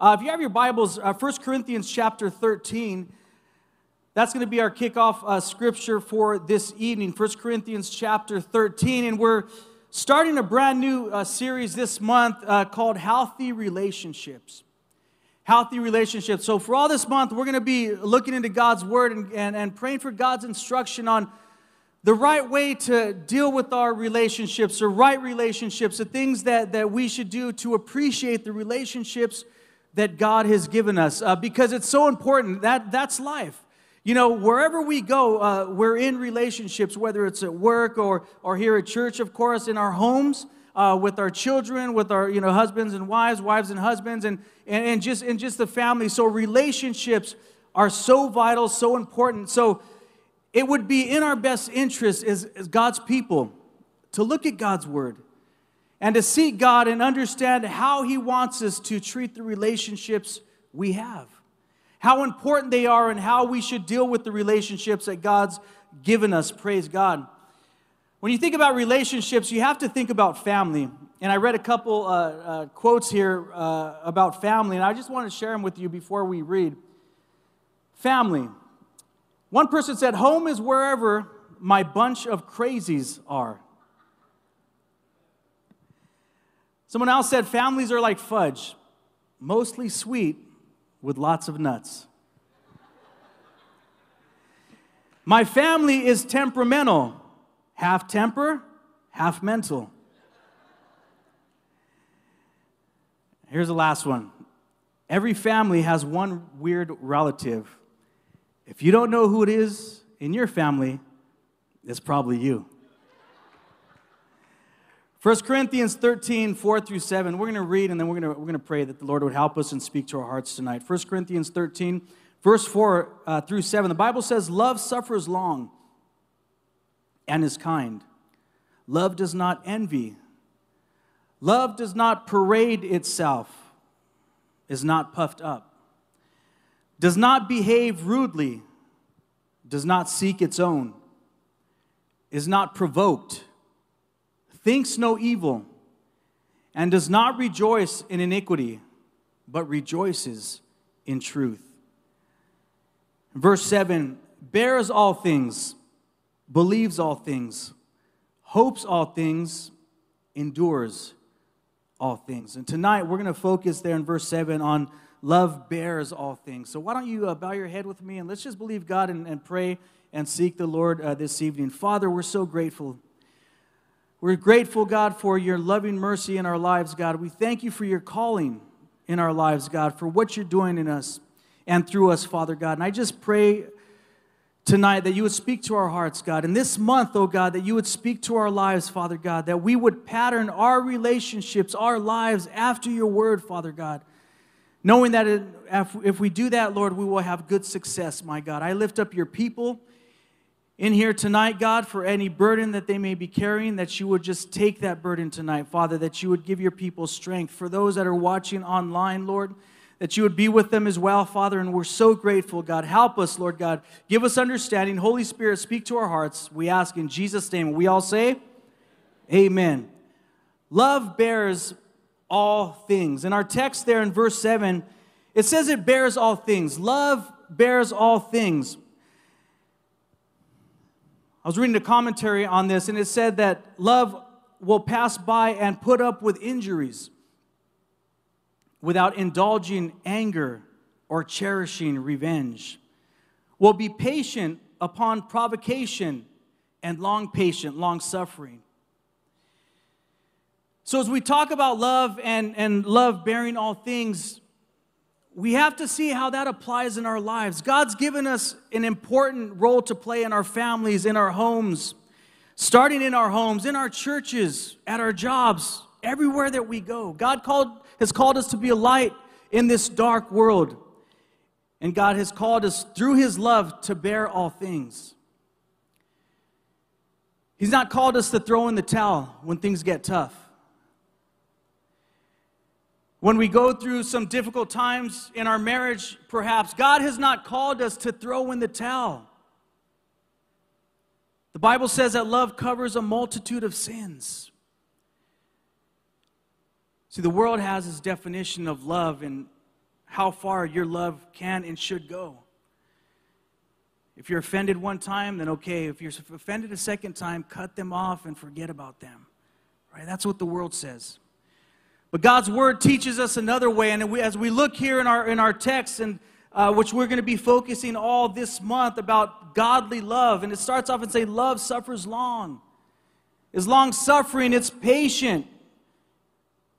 Uh, if you have your Bibles, uh, 1 Corinthians chapter 13, that's going to be our kickoff uh, scripture for this evening. 1 Corinthians chapter 13. And we're starting a brand new uh, series this month uh, called Healthy Relationships. Healthy relationships. So, for all this month, we're going to be looking into God's Word and, and, and praying for God's instruction on the right way to deal with our relationships, the right relationships, the things that, that we should do to appreciate the relationships that God has given us, uh, because it's so important. That, that's life. You know, wherever we go, uh, we're in relationships, whether it's at work or, or here at church, of course, in our homes, uh, with our children, with our you know, husbands and wives, wives and husbands, and, and, and, just, and just the family. So relationships are so vital, so important. So it would be in our best interest as, as God's people to look at God's word and to seek God and understand how He wants us to treat the relationships we have, how important they are, and how we should deal with the relationships that God's given us. Praise God. When you think about relationships, you have to think about family. And I read a couple uh, uh, quotes here uh, about family, and I just want to share them with you before we read. Family. One person said, Home is wherever my bunch of crazies are. Someone else said, Families are like fudge, mostly sweet with lots of nuts. My family is temperamental, half temper, half mental. Here's the last one. Every family has one weird relative if you don't know who it is in your family, it's probably you. 1 Corinthians 13, 4 through 7. We're going to read and then we're going to, we're going to pray that the Lord would help us and speak to our hearts tonight. 1 Corinthians 13, verse 4 uh, through 7. The Bible says, Love suffers long and is kind. Love does not envy. Love does not parade itself, is not puffed up does not behave rudely, does not seek its own, is not provoked, thinks no evil, and does not rejoice in iniquity, but rejoices in truth. Verse 7 bears all things, believes all things, hopes all things, endures all things. And tonight we're going to focus there in verse 7 on love bears all things. So why don't you uh, bow your head with me and let's just believe God and, and pray and seek the Lord uh, this evening. Father, we're so grateful. We're grateful, God, for your loving mercy in our lives, God. We thank you for your calling in our lives, God, for what you're doing in us and through us, Father God. And I just pray tonight that you would speak to our hearts, God. And this month, oh God, that you would speak to our lives, Father God, that we would pattern our relationships, our lives after your word, Father God. Knowing that if we do that, Lord, we will have good success, my God. I lift up your people in here tonight, God, for any burden that they may be carrying, that you would just take that burden tonight, Father, that you would give your people strength. For those that are watching online, Lord, that you would be with them as well, Father, and we're so grateful, God. Help us, Lord God. Give us understanding. Holy Spirit, speak to our hearts. We ask in Jesus' name. We all say, Amen. Love bears all things. In our text there in verse 7, it says it bears all things. Love bears all things. I was reading a commentary on this, and it said that love will pass by and put up with injuries without indulging anger or cherishing revenge, will be patient upon provocation and long patient, long suffering. So, as we talk about love and, and love bearing all things, we have to see how that applies in our lives. God's given us an important role to play in our families, in our homes, starting in our homes, in our churches, at our jobs, everywhere that we go. God called, has called us to be a light in this dark world. And God has called us through His love to bear all things. He's not called us to throw in the towel when things get tough. When we go through some difficult times in our marriage, perhaps, God has not called us to throw in the towel. The Bible says that love covers a multitude of sins. See, the world has its definition of love, and how far your love can and should go. If you're offended one time, then okay. If you're offended a second time, cut them off and forget about them. Right? That's what the world says. But God's word teaches us another way. And as we look here in our, in our text, and uh, which we're going to be focusing all this month about godly love, and it starts off and say, Love suffers long. Is long suffering, it's patient.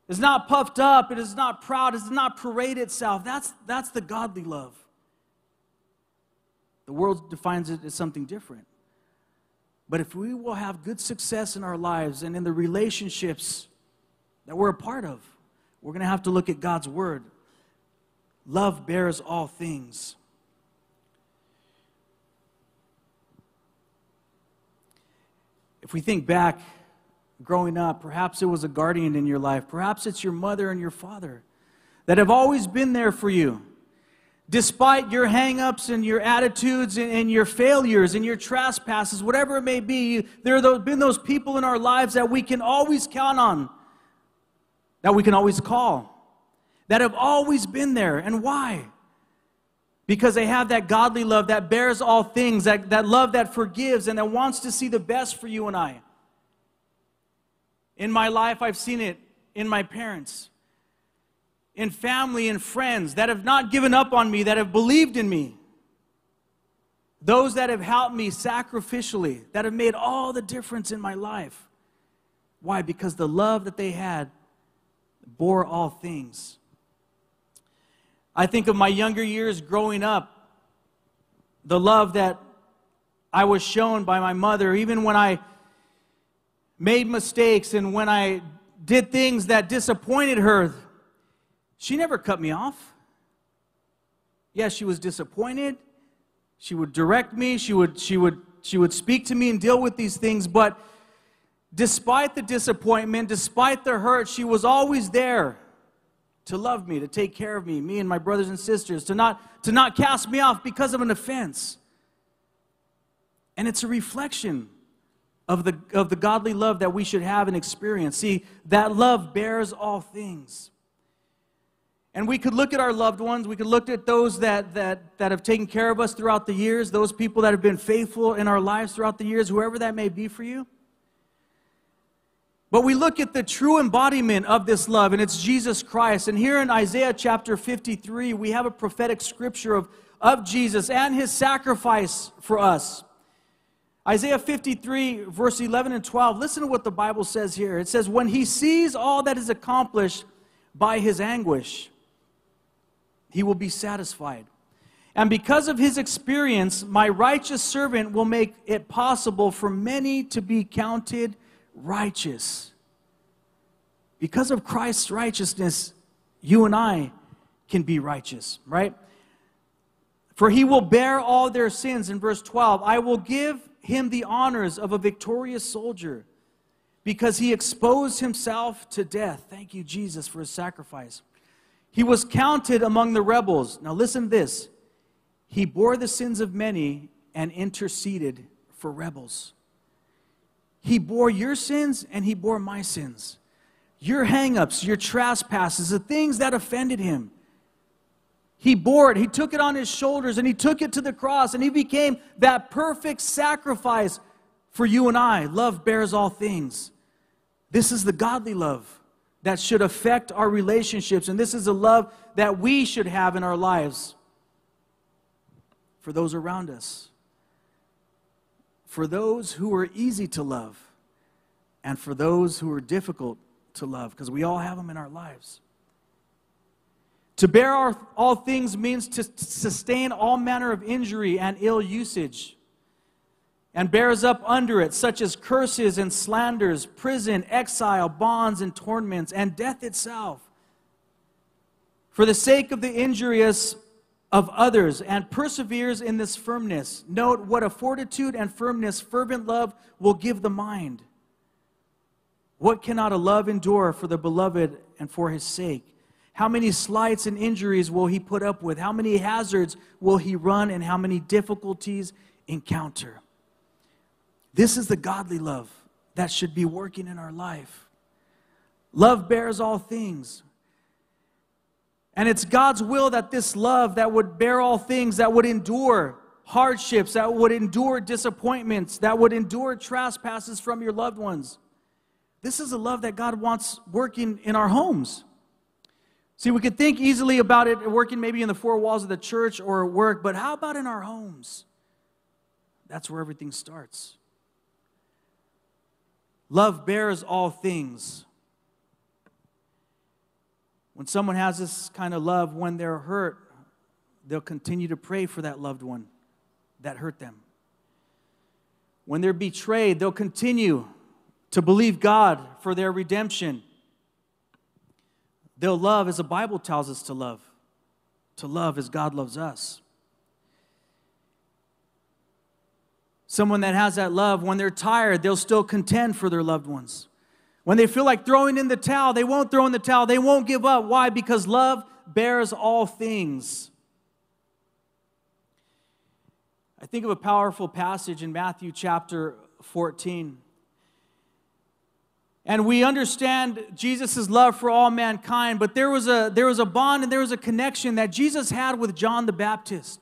It's not puffed up, it is not proud, it does not parade itself. That's, that's the godly love. The world defines it as something different. But if we will have good success in our lives and in the relationships that we're a part of, we're going to have to look at God's word. Love bears all things. If we think back growing up, perhaps it was a guardian in your life, perhaps it's your mother and your father that have always been there for you despite your hangups and your attitudes and, and, your failures and your trespasses, whatever it may be, there have been those people in our lives that we can always count on, that we can always call, that have always been there. And why? Because they have that godly love that bears all things, that, that love that forgives and that wants to see the best for you and I. In my life, I've seen it in my parents in family and friends that have not given up on me, that have believed in me. Those that have helped me sacrificially, that have made all the difference in my life. Why? Because the love that they had bore all things. I think of my younger years growing up, the love that I was shown by my mother, even when I made mistakes and when I did things that disappointed her, she never cut me off. Yes, she was disappointed. She would direct me, she would, she would, she would speak to me and deal with these things, but despite the disappointment, despite the hurt, she was always there to love me, to take care of me, me and my brothers and sisters, to not, to not cast me off because of an offense. And it's a reflection of the, of the godly love that we should have and experience. See, that love bears all things. And we could look at our loved ones. We could look at those that, that, that have taken care of us throughout the years, those people that have been faithful in our lives throughout the years, whoever that may be for you. But we look at the true embodiment of this love, and it's Jesus Christ. And here in Isaiah chapter 53, we have a prophetic scripture of, of Jesus and his sacrifice for us. Isaiah 53, verse 11 and 12, listen to what the Bible says here. It says, When he sees all that is accomplished by his anguish, he will be satisfied. And because of his experience, my righteous servant will make it possible for many to be counted righteous. Because of Christ's righteousness, you and I can be righteous, right? For he will bear all their sins. In verse 12, I will give him the honors of a victorious soldier because he exposed himself to death. Thank you, Jesus, for his sacrifice. He was counted among the rebels. Now, listen to this. He bore the sins of many and interceded for rebels. He bore your sins and he bore my sins. Your hangups, your trespasses, the things that offended him. He bore it. He took it on his shoulders and he took it to the cross and he became that perfect sacrifice for you and I. Love bears all things. This is the godly love that should affect our relationships. And this is a love that we should have in our lives for those around us, for those who are easy to love, and for those who are difficult to love, because we all have them in our lives. To bear our, all things means to sustain all manner of injury and ill usage and bears up under it, such as curses and slanders, prison, exile, bonds, and torments, and death itself. For the sake of the injurious of others, and perseveres in this firmness. Note what a fortitude and firmness fervent love will give the mind. What cannot a love endure for the beloved and for his sake? How many slights and injuries will he put up with? How many hazards will he run, and how many difficulties encounter? This is the godly love that should be working in our life. Love bears all things. And it's God's will that this love that would bear all things, that would endure hardships, that would endure disappointments, that would endure trespasses from your loved ones. This is a love that God wants working in our homes. See, we could think easily about it working maybe in the four walls of the church or at work, but how about in our homes? That's where everything starts. Love bears all things. When someone has this kind of love, when they're hurt, they'll continue to pray for that loved one that hurt them. When they're betrayed, they'll continue to believe God for their redemption. They'll love as the Bible tells us to love, to love as God loves us. Someone that has that love, when they're tired, they'll still contend for their loved ones. When they feel like throwing in the towel, they won't throw in the towel. They won't give up. Why? Because love bears all things. I think of a powerful passage in Matthew chapter 14. And we understand Jesus' love for all mankind, but there was, a, there was a bond and there was a connection that Jesus had with John the Baptist.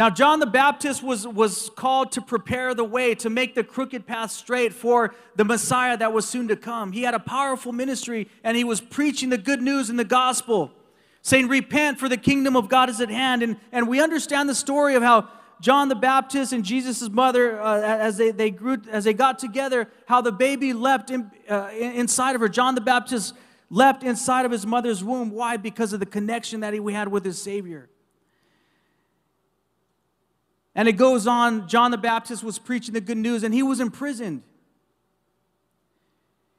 Now, John the Baptist was, was called to prepare the way, to make the crooked path straight for the Messiah that was soon to come. He had a powerful ministry and he was preaching the good news in the gospel, saying, Repent, for the kingdom of God is at hand. And, and we understand the story of how John the Baptist and Jesus' mother, uh, as, they, they grew, as they got together, how the baby leapt in, uh, inside of her. John the Baptist leapt inside of his mother's womb. Why? Because of the connection that he had with his Savior. And it goes on, John the Baptist was preaching the good news and he was imprisoned.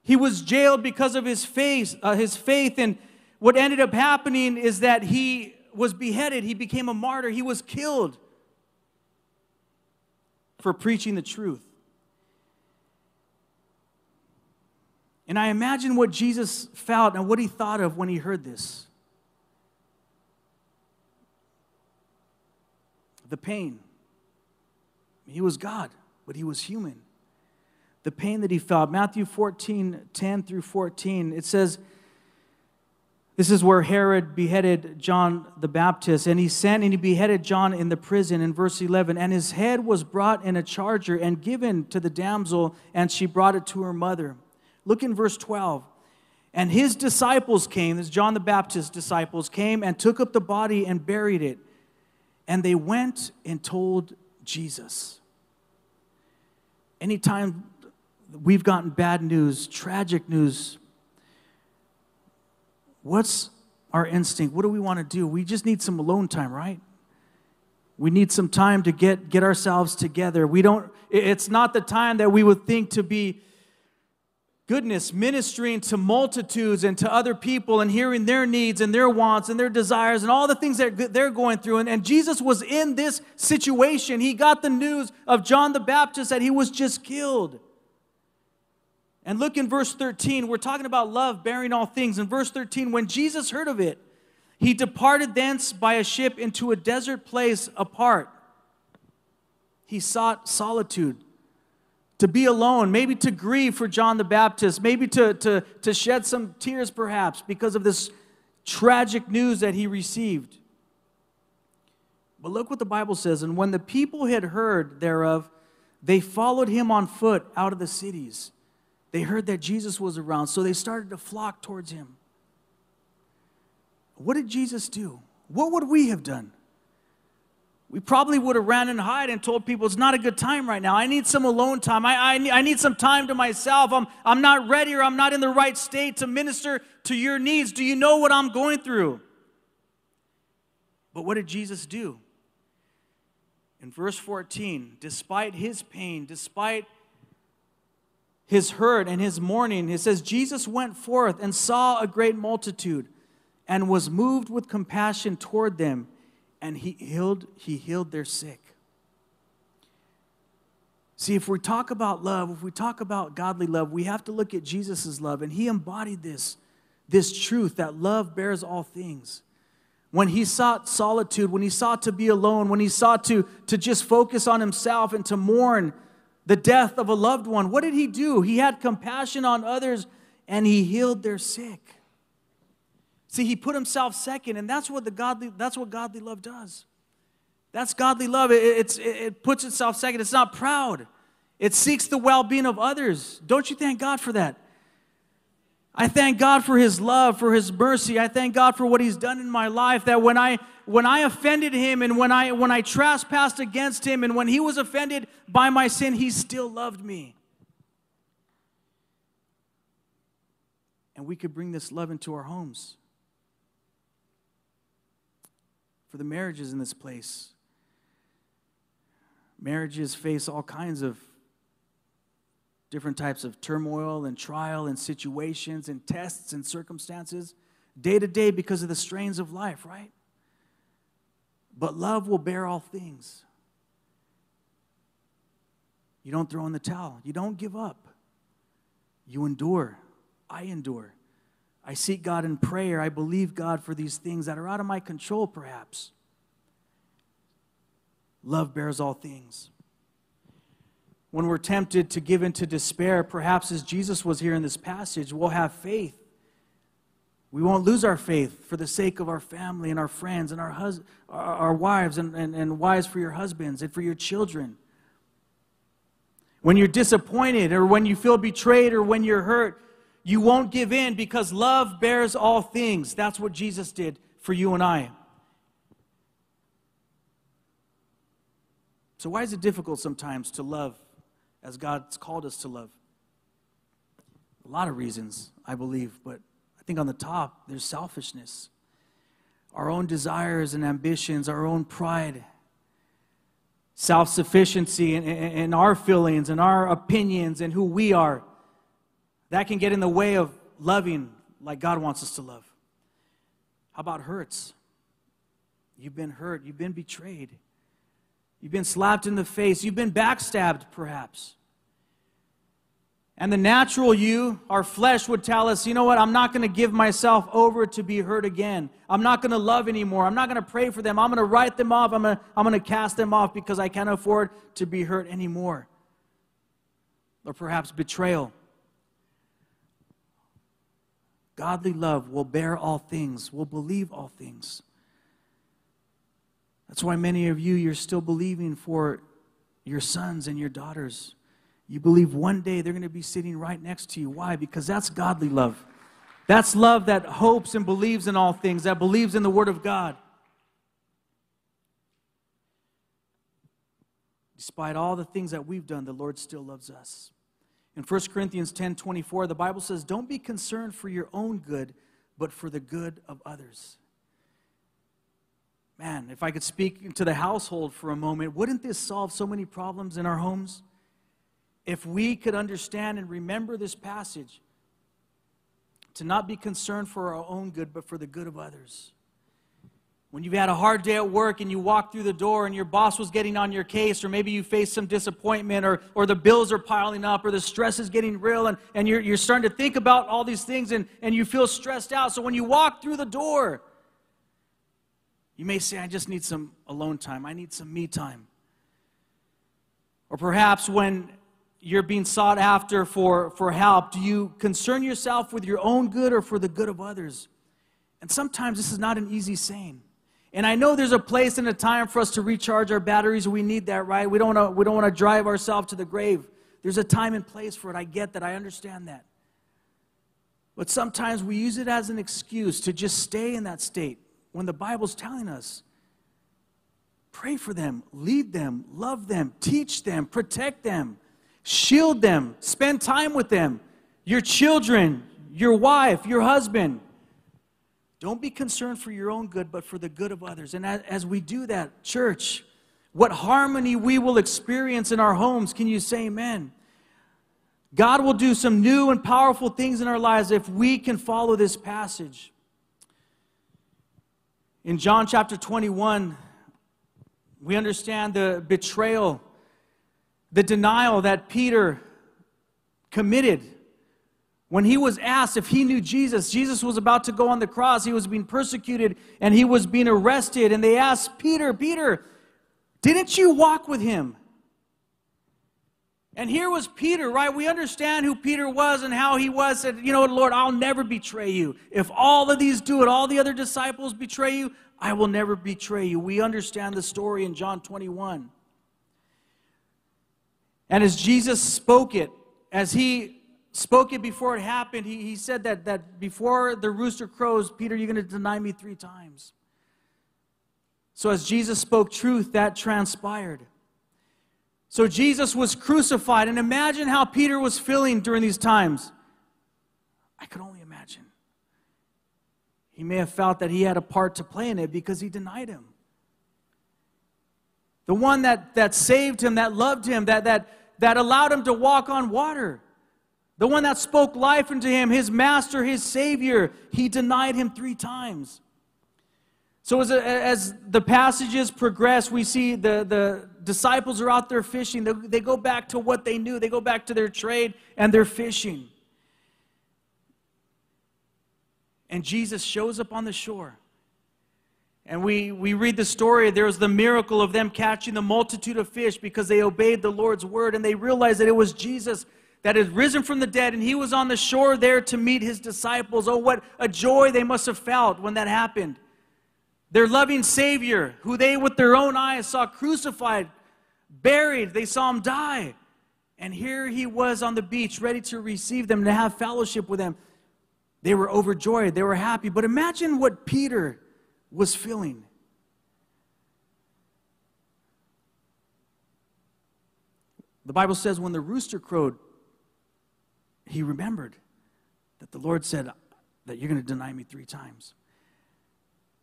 He was jailed because of his faith, uh, his faith and what ended up happening is that he was beheaded, he became a martyr, he was killed for preaching the truth. And I imagine what Jesus felt and what he thought of when he heard this the pain. He was God, but he was human. The pain that he felt. Matthew 14, 10 through 14, it says, this is where Herod beheaded John the Baptist, and he sent and he beheaded John in the prison in verse 11. And his head was brought in a charger and given to the damsel, and she brought it to her mother. Look in verse 12. And his disciples came, this John the Baptist's disciples came and took up the body and buried it. And they went and told Jesus. Anytime we've gotten bad news, tragic news, What's our instinct? What do we want to do? We just need some alone time, right? We need some time to get, get ourselves together. We don't, it's not the time that we would think to be goodness, ministering to multitudes and to other people and hearing their needs and their wants and their desires and all the things that they're going through. And, and Jesus was in this situation. He got the news of John the Baptist that he was just killed. And look in verse 13. We're talking about love bearing all things. In verse 13, when Jesus heard of it, he departed thence by a ship into a desert place apart. He sought solitude, to be alone, maybe to grieve for John the Baptist, maybe to, to, to shed some tears perhaps because of this tragic news that he received. But look what the Bible says. And when the people had heard thereof, they followed him on foot out of the cities they heard that Jesus was around, so they started to flock towards him. What did Jesus do? What would we have done? We probably would have ran and hide and told people it's not a good time right now. I need some alone time. I, I, I need some time to myself. I'm, I'm not ready or I'm not in the right state to minister to your needs. Do you know what I'm going through? But what did Jesus do? In verse 14, despite his pain, despite his hurt and his mourning, it says, Jesus went forth and saw a great multitude and was moved with compassion toward them, and he healed, he healed their sick. See, if we talk about love, if we talk about godly love, we have to look at Jesus' love, and he embodied this, this truth that love bears all things. When he sought solitude, when he sought to be alone, when he sought to, to just focus on himself and to mourn the death of a loved one. What did he do? He had compassion on others and he healed their sick. See, he put himself second, and that's what the godly that's what godly love does. That's godly love. It, it's, it puts itself second. It's not proud. It seeks the well-being of others. Don't you thank God for that? I thank God for his love, for his mercy. I thank God for what he's done in my life that when I when I offended him and when I when I trespassed against him and when he was offended by my sin, he still loved me. And we could bring this love into our homes. For the marriages in this place. Marriages face all kinds of different types of turmoil and trial and situations and tests and circumstances day to day because of the strains of life, right? But love will bear all things. You don't throw in the towel, you don't give up, you endure. I endure. I seek God in prayer. I believe God for these things that are out of my control, perhaps. Love bears all things. When we're tempted to give into despair, perhaps as Jesus was here in this passage, we'll have faith. We won't lose our faith for the sake of our family and our friends and our, hus- our wives and, and, and wives for your husbands and for your children. When you're disappointed or when you feel betrayed or when you're hurt, you won't give in because love bears all things. That's what Jesus did for you and I. So, why is it difficult sometimes to love as God's called us to love? A lot of reasons, I believe, but I think on the top, there's selfishness, our own desires and ambitions, our own pride, self sufficiency and, our feelings and our opinions and who we are. That can get in the way of loving like God wants us to love. How about hurts? You've been hurt, you've been betrayed. You've been slapped in the face. You've been backstabbed, perhaps. And the natural you, our flesh, would tell us, you know what, I'm not going to give myself over to be hurt again. I'm not going to love anymore. I'm not going to pray for them. I'm going to write them off. I'm going to, I'm to cast them off because I can't afford to be hurt anymore. Or perhaps betrayal. Godly love will bear all things, will believe all things. That's why many of you, you're still believing for your sons and your daughters. You believe one day they're going to be sitting right next to you. Why? Because that's godly love. That's love that hopes and believes in all things, that believes in the Word of God. Despite all the things that we've done, the Lord still loves us. In 1 Corinthians 10 24, the Bible says, Don't be concerned for your own good, but for the good of others. Man, if I could speak to the household for a moment, wouldn't this solve so many problems in our homes? If we could understand and remember this passage, to not be concerned for our own good, but for the good of others. When you've had a hard day at work and you walk through the door and your boss was getting on your case, or maybe you face some disappointment, or, or the bills are piling up, or the stress is getting real, and, and you're, you're starting to think about all these things and, and you feel stressed out. So when you walk through the door, you may say, I just need some alone time. I need some me time. Or perhaps when you're being sought after for, for help, do you concern yourself with your own good or for the good of others? And sometimes this is not an easy saying. And I know there's a place and a time for us to recharge our batteries. We need that, right? We don't want to, drive ourselves to the grave. There's a time and place for it. I get that. I understand that. But sometimes we use it as an excuse to just stay in that state when the Bible's telling us pray for them, lead them, love them, teach them, protect them, shield them, spend time with them, your children, your wife, your husband. Don't be concerned for your own good, but for the good of others. And as we do that, church, what harmony we will experience in our homes. Can you say amen? God will do some new and powerful things in our lives if we can follow this passage. In John chapter 21, we understand the betrayal, the denial that Peter committed. When he was asked if he knew Jesus, Jesus was about to go on the cross. He was being persecuted and he was being arrested. And they asked Peter, Peter, didn't you walk with him? And here was Peter, right? We understand who Peter was and how he was. Said, you know Lord, I'll never betray you. If all of these do it, all the other disciples betray you, I will never betray you. We understand the story in John 21. And as Jesus spoke it, as he spoke it before it happened, he, he said that, that before the rooster crows, Peter, you're going to deny me three times. So as Jesus spoke truth, that transpired. So Jesus was crucified, and imagine how Peter was feeling during these times. I could only imagine. He may have felt that he had a part to play in it because he denied him. The one that, that saved him, that loved him, that, that, that allowed him to walk on water, the one that spoke life into him, his master, his savior, he denied him three times. So, as, as the passages progress, we see the, the disciples are out there fishing. They, they go back to what they knew, they go back to their trade, and they're fishing. And Jesus shows up on the shore. And we, we read the story. There was the miracle of them catching the multitude of fish because they obeyed the Lord's word and they realized that it was Jesus that had risen from the dead and he was on the shore there to meet his disciples. Oh, what a joy they must have felt when that happened their loving Savior, who they with their own eyes saw crucified, buried, they saw him die. And here he was on the beach, ready to receive them, to have fellowship with them. They were overjoyed, they were happy. But imagine what Peter was feeling. The Bible says when the rooster crowed, he remembered that the Lord said that you're going to deny me three times.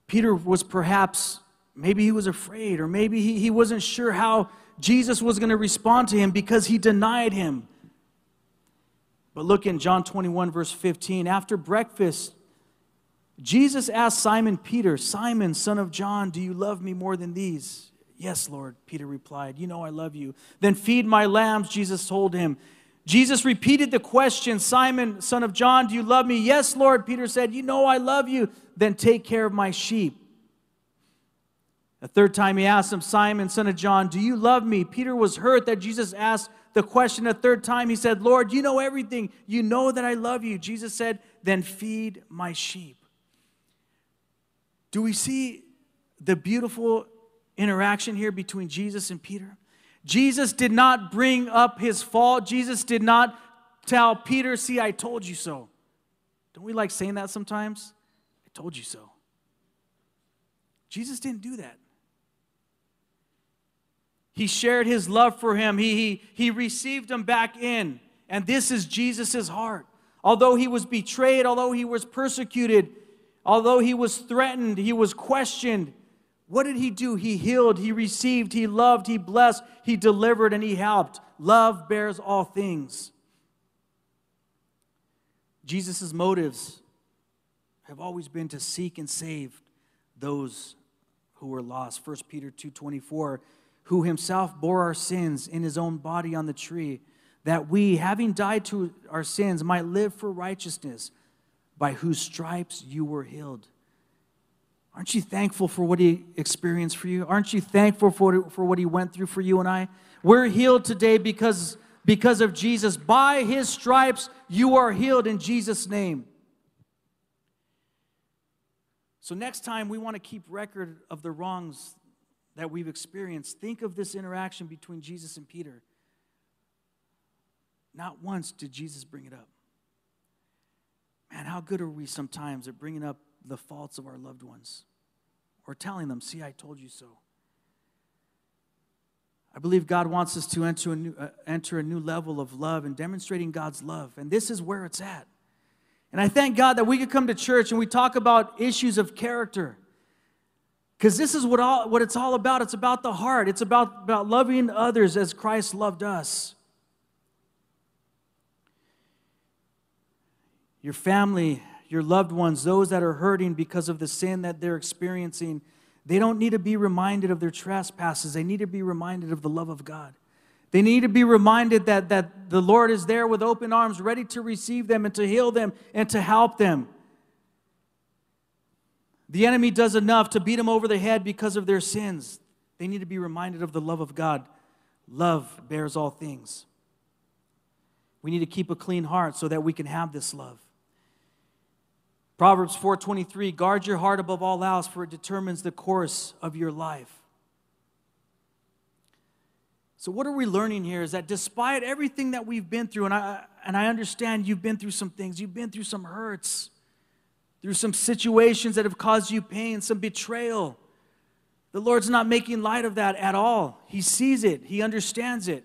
Peter was perhaps, maybe he was afraid, or maybe he, he wasn't sure how Jesus was going to respond to him because he denied him. But look in John 21, verse 15. After breakfast, Jesus asked Simon Peter, Simon, son of John, do you love me more than these? Yes, Lord, Peter replied. You know I love you. Then feed my lambs, Jesus told him. Jesus repeated the question, Simon, son of John, do you love me? Yes, Lord. Peter said, You know I love you. Then take care of my sheep. A third time he asked him, Simon, son of John, do you love me? Peter was hurt that Jesus asked the question a third time. He said, Lord, you know everything. You know that I love you. Jesus said, Then feed my sheep. Do we see the beautiful interaction here between Jesus and Peter? Jesus did not bring up his fault. Jesus did not tell Peter, See, I told you so. Don't we like saying that sometimes? I told you so. Jesus didn't do that. He shared his love for him, he, he, he received him back in. And this is Jesus' heart. Although he was betrayed, although he was persecuted, although he was threatened, he was questioned, what did he do? He healed, he received, he loved, he blessed, he delivered, and he helped. Love bears all things. Jesus' motives have always been to seek and save those who were lost. 1 Peter 2:24, who himself bore our sins in his own body on the tree, that we, having died to our sins, might live for righteousness, by whose stripes you were healed. Aren't you thankful for what he experienced for you? Aren't you thankful for, for what he went through for you and I? We're healed today because, because of Jesus. By his stripes, you are healed in Jesus' name. So, next time we want to keep record of the wrongs that we've experienced, think of this interaction between Jesus and Peter. Not once did Jesus bring it up. Man, how good are we sometimes at bringing up the faults of our loved ones or telling them, See, I told you so. I believe God wants us to enter a, new, uh, enter a new level of love and demonstrating God's love. And this is where it's at. And I thank God that we could come to church and we talk about issues of character. Because this is what, all, what it's all about. It's about the heart, it's about, about loving others as Christ loved us. Your family your loved ones, those that are hurting because of the sin that they're experiencing, they don't need to be reminded of their trespasses. They need to be reminded of the love of God. They need to be reminded that, that the Lord is there with open arms, ready to receive them and to heal them and to help them. The enemy does enough to beat them over the head because of their sins. They need to be reminded of the love of God. Love bears all things. We need to keep a clean heart so that we can have this love. Proverbs 4:23 Guard your heart above all else for it determines the course of your life. So what are we learning here is that despite everything that we've been through and I and I understand you've been through some things, you've been through some hurts, through some situations that have caused you pain, some betrayal. The Lord's not making light of that at all. He sees it, He understands it.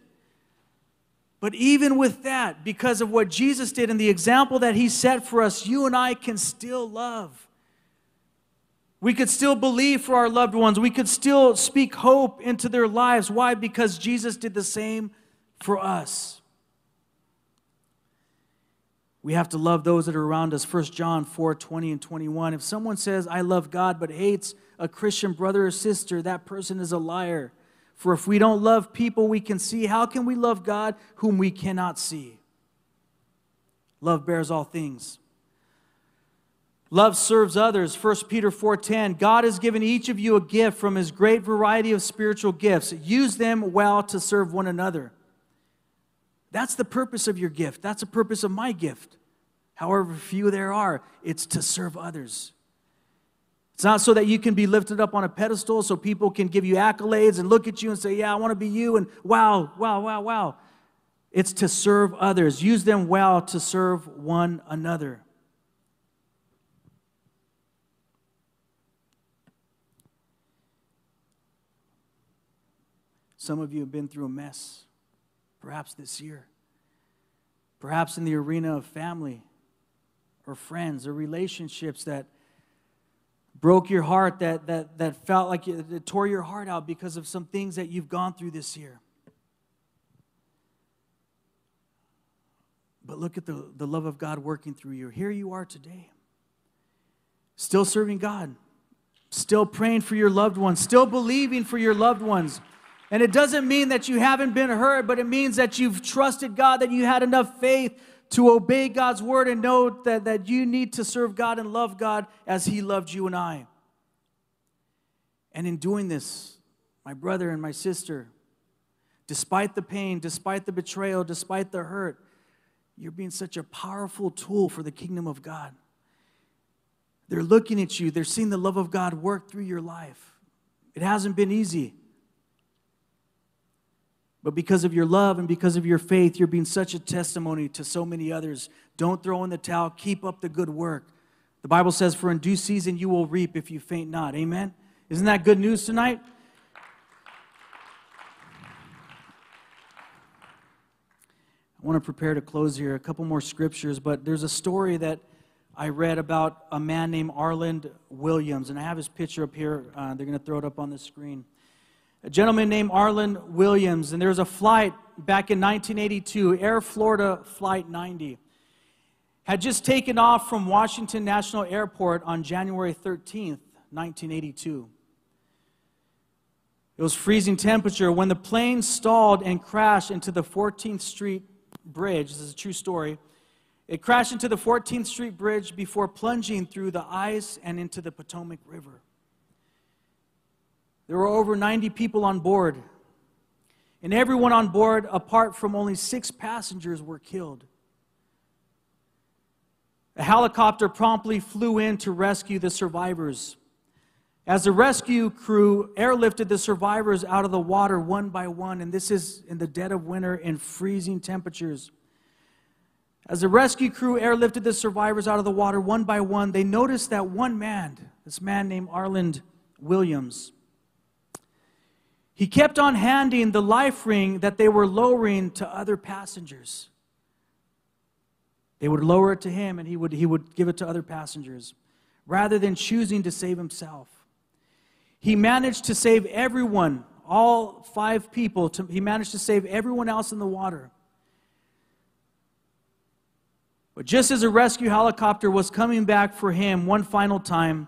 But even with that, because of what Jesus did and the example that He set for us, you and I can still love. We could still believe for our loved ones. We could still speak hope into their lives. Why? Because Jesus did the same for us. We have to love those that are around us. 1 John 4 20 and 21. If someone says, I love God, but hates a Christian brother or sister, that person is a liar. For if we don't love people we can see, how can we love God whom we cannot see? Love bears all things. Love serves others. 1 Peter 4:10 God has given each of you a gift from his great variety of spiritual gifts. Use them well to serve one another. That's the purpose of your gift. That's the purpose of my gift. However few there are, it's to serve others. It's not so that you can be lifted up on a pedestal so people can give you accolades and look at you and say, Yeah, I want to be you, and wow, wow, wow, wow. It's to serve others. Use them well to serve one another. Some of you have been through a mess, perhaps this year, perhaps in the arena of family or friends or relationships that broke your heart, that, that, that felt like it, it tore your heart out because of some things that you've gone through this year. But look at the, the love of God working through you. Here you are today, still serving God, still praying for your loved ones, still believing for your loved ones. And it doesn't mean that you haven't been hurt, but it means that you've trusted God, that you had enough faith to obey God's word and know that, that you need to serve God and love God as He loved you and I. And in doing this, my brother and my sister, despite the pain, despite the betrayal, despite the hurt, you're being such a powerful tool for the kingdom of God. They're looking at you, they're seeing the love of God work through your life. It hasn't been easy. But because of your love and because of your faith, you're being such a testimony to so many others. Don't throw in the towel, keep up the good work. The Bible says, For in due season you will reap if you faint not. Amen? Isn't that good news tonight? I want to prepare to close here. A couple more scriptures, but there's a story that I read about a man named Arland Williams, and I have his picture up here. Uh, they're going to throw it up on the screen a gentleman named Arland Williams, and there was a flight back in 1982, Air Florida Flight 90, had just taken off from Washington National Airport on January 13th, 1982. It was freezing temperature when the plane stalled and crashed into the 14th Street Bridge. This is a true story. It crashed into the 14th Street Bridge before plunging through the ice and into the Potomac River. There were over 90 people on board, and everyone on board, apart from only six passengers, were killed. A helicopter promptly flew in to rescue the survivors. As the rescue crew airlifted the survivors out of the water one by one, and this is in the dead of winter in freezing temperatures. As the rescue crew airlifted the survivors out of the water one by one, they noticed that one man, this man named Arland Williams, he kept on handing the life ring that they were lowering to other passengers. They would lower it to him and he would, he would give it to other passengers rather than choosing to save himself. He managed to save everyone, all five people, to, he managed to save everyone else in the water. But just as a rescue helicopter was coming back for him one final time,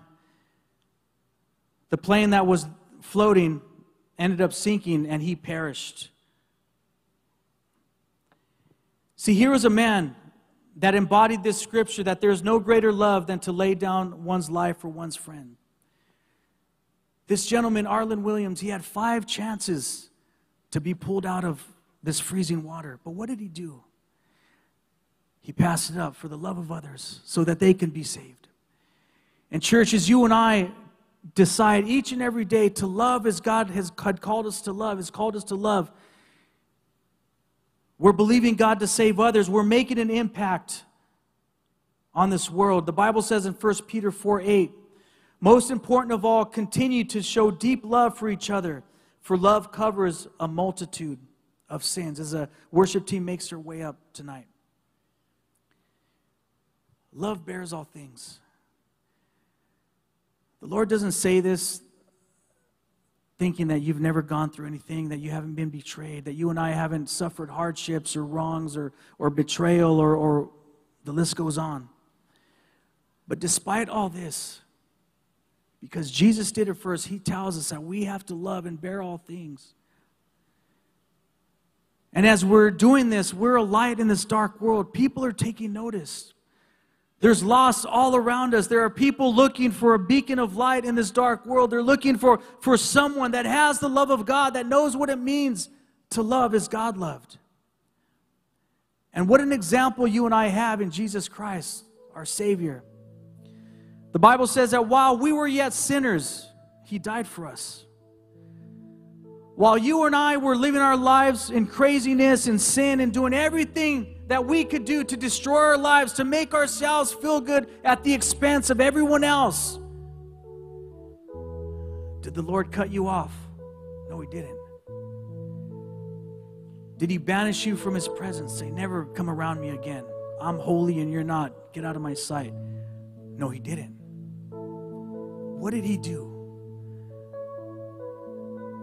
the plane that was floating ended up sinking and he perished. See, here was a man that embodied this scripture that there is no greater love than to lay down one's life for one's friend. This gentleman, Arland Williams, he had five chances to be pulled out of this freezing water. But what did he do? He passed it up for the love of others so that they can be saved. And, churches, you and I decide each and every day to love as God has called us to love, has called us to love. We're believing God to save others. We're making an impact on this world. The Bible says in 1 Peter 4 8, most important of all, continue to show deep love for each other, for love covers a multitude of sins. As a worship team makes their way up tonight, love bears all things. The Lord doesn't say this thinking that you've never gone through anything, that you haven't been betrayed, that you and I haven't suffered hardships or wrongs or, or betrayal, or, or the list goes on. But despite all this, because Jesus did it first, he tells us that we have to love and bear all things. And as we're doing this, we're a light in this dark world. People are taking notice. There's loss all around us. There are people looking for a beacon of light in this dark world. They're looking for, for someone that has the love of God, that knows what it means to love as God loved. And what an example you and I have in Jesus Christ, our Savior. The Bible says that while we were yet sinners, He died for us. While you and I were living our lives in craziness and sin and doing everything that we could do to destroy our lives, to make ourselves feel good at the expense of everyone else. Did the Lord cut you off? No, He didn't. Did He banish you from His presence? Say, never come around me again. I'm holy and you're not. Get out of my sight. No, He didn't. What did He do?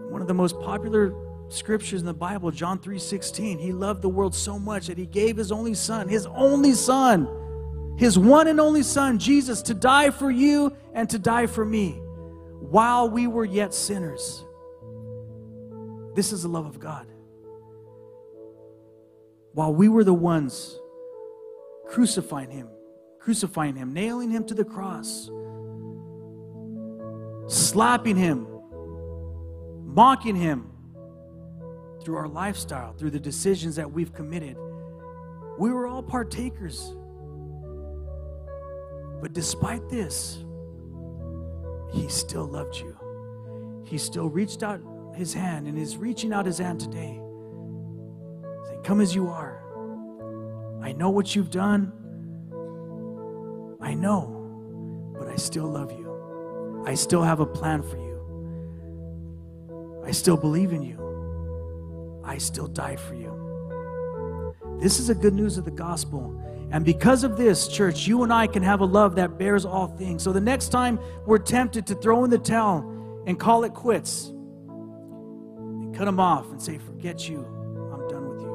One of the most popular scriptures in the Bible, John 3:16. He loved the world so much that he gave his only son, his only son, his one and only son, Jesus, to die for you and to die for me while we were yet sinners. This is the love of God. While we were the ones crucifying him, crucifying him, nailing him to the cross, slapping him, mocking him, through our lifestyle, through the decisions that we've committed. We were all partakers. But despite this, He still loved you. He still reached out His hand and is reaching out His hand today. Saying, Come as you are. I know what you've done. I know, but I still love you. I still have a plan for you. I still believe in you. I still died for you. This is the good news of the gospel. And because of this, church, you and I can have a love that bears all things. So the next time we're tempted to throw in the towel and call it quits, and cut them off and say, Forget you, I'm done with you.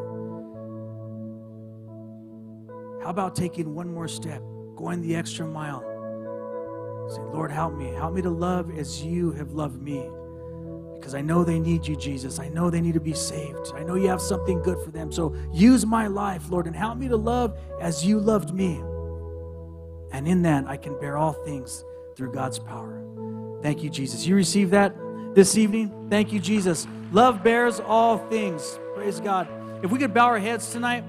How about taking one more step, going the extra mile? Say, Lord, help me. Help me to love as you have loved me because I know they need you, Jesus. I know they need to be saved. I know you have something good for them. So use my life, Lord, and help me to love as you loved me. And in that, I can bear all things through God's power. Thank you, Jesus. You receive that this evening? Thank you, Jesus. Love bears all things. Praise God. If we could bow our heads tonight.